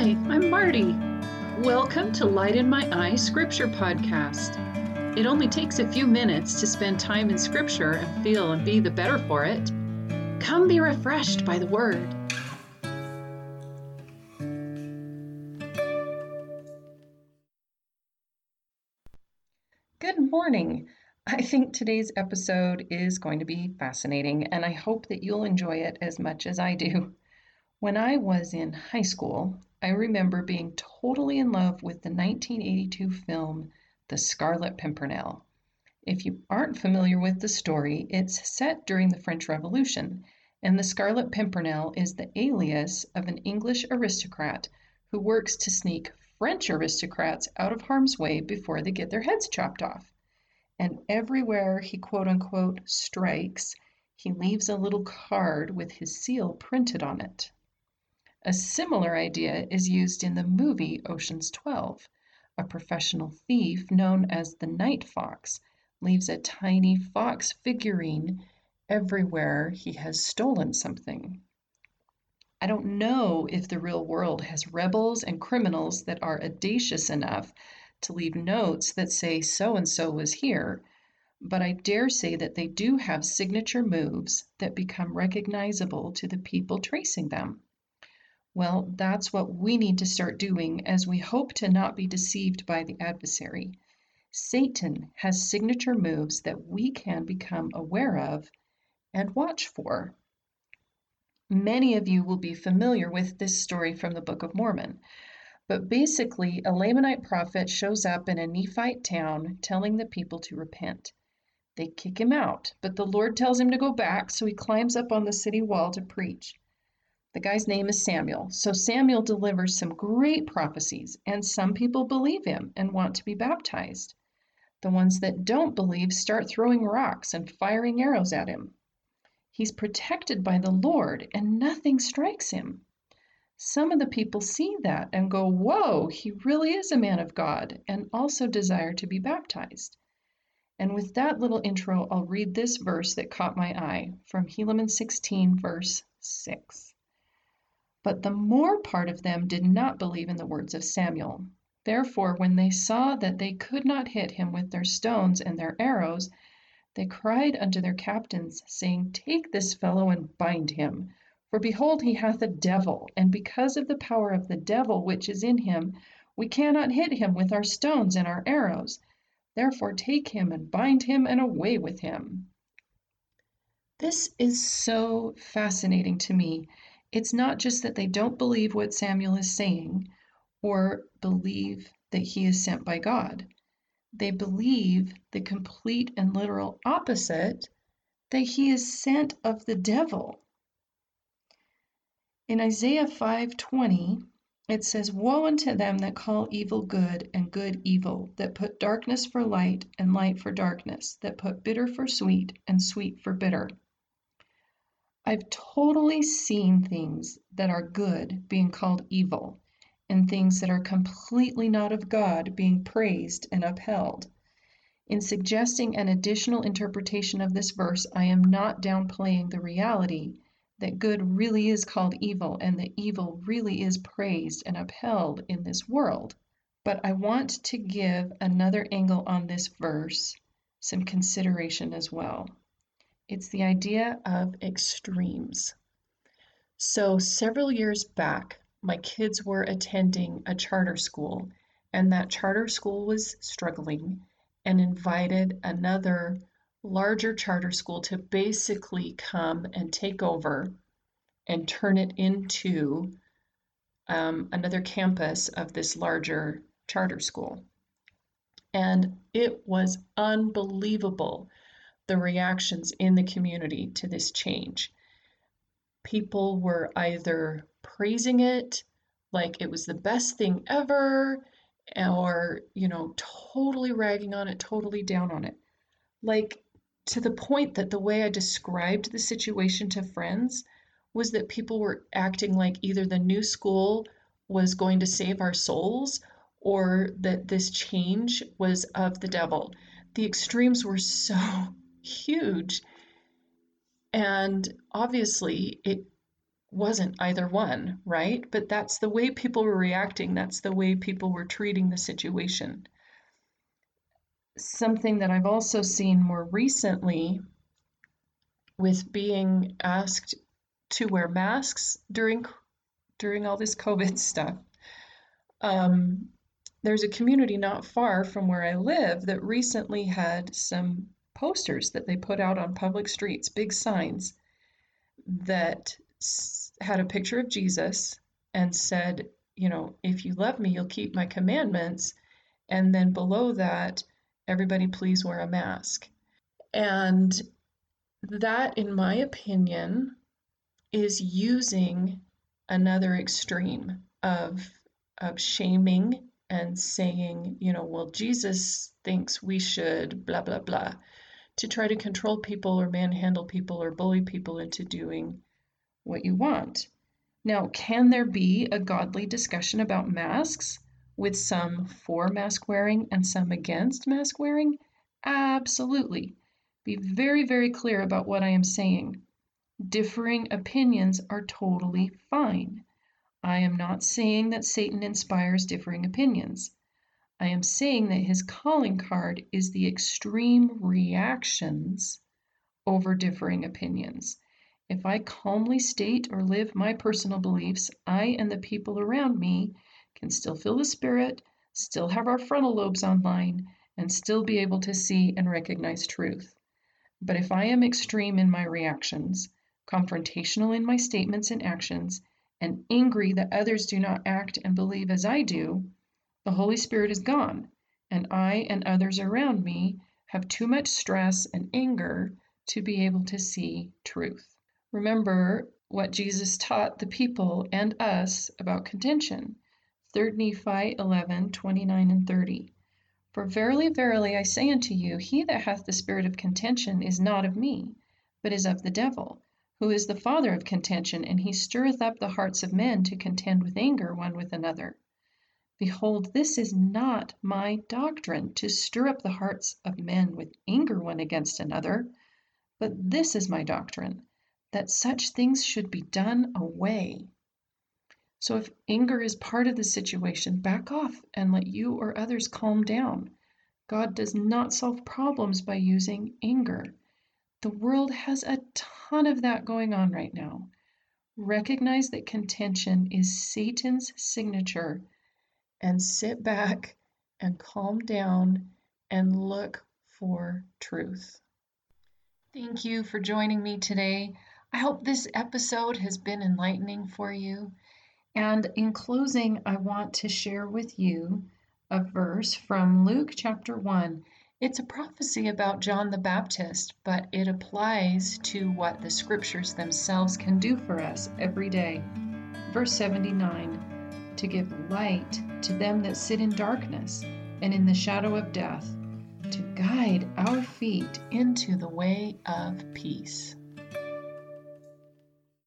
Hi, I'm Marty. Welcome to Light in My Eye Scripture Podcast. It only takes a few minutes to spend time in Scripture and feel and be the better for it. Come be refreshed by the Word. Good morning. I think today's episode is going to be fascinating, and I hope that you'll enjoy it as much as I do. When I was in high school, I remember being totally in love with the 1982 film The Scarlet Pimpernel. If you aren't familiar with the story, it's set during the French Revolution, and the Scarlet Pimpernel is the alias of an English aristocrat who works to sneak French aristocrats out of harm's way before they get their heads chopped off. And everywhere he quote unquote strikes, he leaves a little card with his seal printed on it. A similar idea is used in the movie Ocean's 12. A professional thief known as the Night Fox leaves a tiny fox figurine everywhere he has stolen something. I don't know if the real world has rebels and criminals that are audacious enough to leave notes that say so and so was here, but I dare say that they do have signature moves that become recognizable to the people tracing them. Well, that's what we need to start doing as we hope to not be deceived by the adversary. Satan has signature moves that we can become aware of and watch for. Many of you will be familiar with this story from the Book of Mormon. But basically, a Lamanite prophet shows up in a Nephite town telling the people to repent. They kick him out, but the Lord tells him to go back, so he climbs up on the city wall to preach. The guy's name is Samuel. So Samuel delivers some great prophecies, and some people believe him and want to be baptized. The ones that don't believe start throwing rocks and firing arrows at him. He's protected by the Lord, and nothing strikes him. Some of the people see that and go, Whoa, he really is a man of God, and also desire to be baptized. And with that little intro, I'll read this verse that caught my eye from Helaman 16, verse 6. But the more part of them did not believe in the words of Samuel. Therefore, when they saw that they could not hit him with their stones and their arrows, they cried unto their captains, saying, Take this fellow and bind him. For behold, he hath a devil, and because of the power of the devil which is in him, we cannot hit him with our stones and our arrows. Therefore, take him and bind him, and away with him. This is so fascinating to me it's not just that they don't believe what Samuel is saying or believe that he is sent by God. They believe the complete and literal opposite that he is sent of the devil. In Isaiah 5:20, it says, Woe unto them that call evil good and good evil, that put darkness for light and light for darkness, that put bitter for sweet and sweet for bitter. I've totally seen things that are good being called evil, and things that are completely not of God being praised and upheld. In suggesting an additional interpretation of this verse, I am not downplaying the reality that good really is called evil and that evil really is praised and upheld in this world. But I want to give another angle on this verse some consideration as well. It's the idea of extremes. So, several years back, my kids were attending a charter school, and that charter school was struggling and invited another larger charter school to basically come and take over and turn it into um, another campus of this larger charter school. And it was unbelievable the reactions in the community to this change. People were either praising it like it was the best thing ever or, you know, totally ragging on it, totally down on it. Like to the point that the way I described the situation to friends was that people were acting like either the new school was going to save our souls or that this change was of the devil. The extremes were so huge. And obviously, it wasn't either one, right? But that's the way people were reacting, that's the way people were treating the situation. Something that I've also seen more recently with being asked to wear masks during during all this COVID stuff. Um, there's a community not far from where I live that recently had some posters that they put out on public streets, big signs that had a picture of Jesus and said, you know, if you love me, you'll keep my commandments. And then below that, everybody please wear a mask. And that, in my opinion, is using another extreme of, of shaming and saying, you know, well, Jesus thinks we should blah, blah, blah, to try to control people or manhandle people or bully people into doing what you want. Now, can there be a godly discussion about masks with some for mask wearing and some against mask wearing? Absolutely. Be very, very clear about what I am saying. Differing opinions are totally fine. I am not saying that Satan inspires differing opinions. I am saying that his calling card is the extreme reactions over differing opinions. If I calmly state or live my personal beliefs, I and the people around me can still feel the spirit, still have our frontal lobes online, and still be able to see and recognize truth. But if I am extreme in my reactions, confrontational in my statements and actions, and angry that others do not act and believe as I do, the Holy Spirit is gone, and I and others around me have too much stress and anger to be able to see truth. Remember what Jesus taught the people and us about contention. 3 Nephi 11 29 and 30. For verily, verily, I say unto you, he that hath the spirit of contention is not of me, but is of the devil, who is the father of contention, and he stirreth up the hearts of men to contend with anger one with another. Behold, this is not my doctrine, to stir up the hearts of men with anger one against another, but this is my doctrine that such things should be done away. So if anger is part of the situation, back off and let you or others calm down. God does not solve problems by using anger. The world has a ton of that going on right now. Recognize that contention is Satan's signature and sit back and calm down and look for truth. Thank you for joining me today. I hope this episode has been enlightening for you. And in closing, I want to share with you a verse from Luke chapter 1. It's a prophecy about John the Baptist, but it applies to what the scriptures themselves can do for us every day. Verse 79 To give light to them that sit in darkness and in the shadow of death, to guide our feet into the way of peace.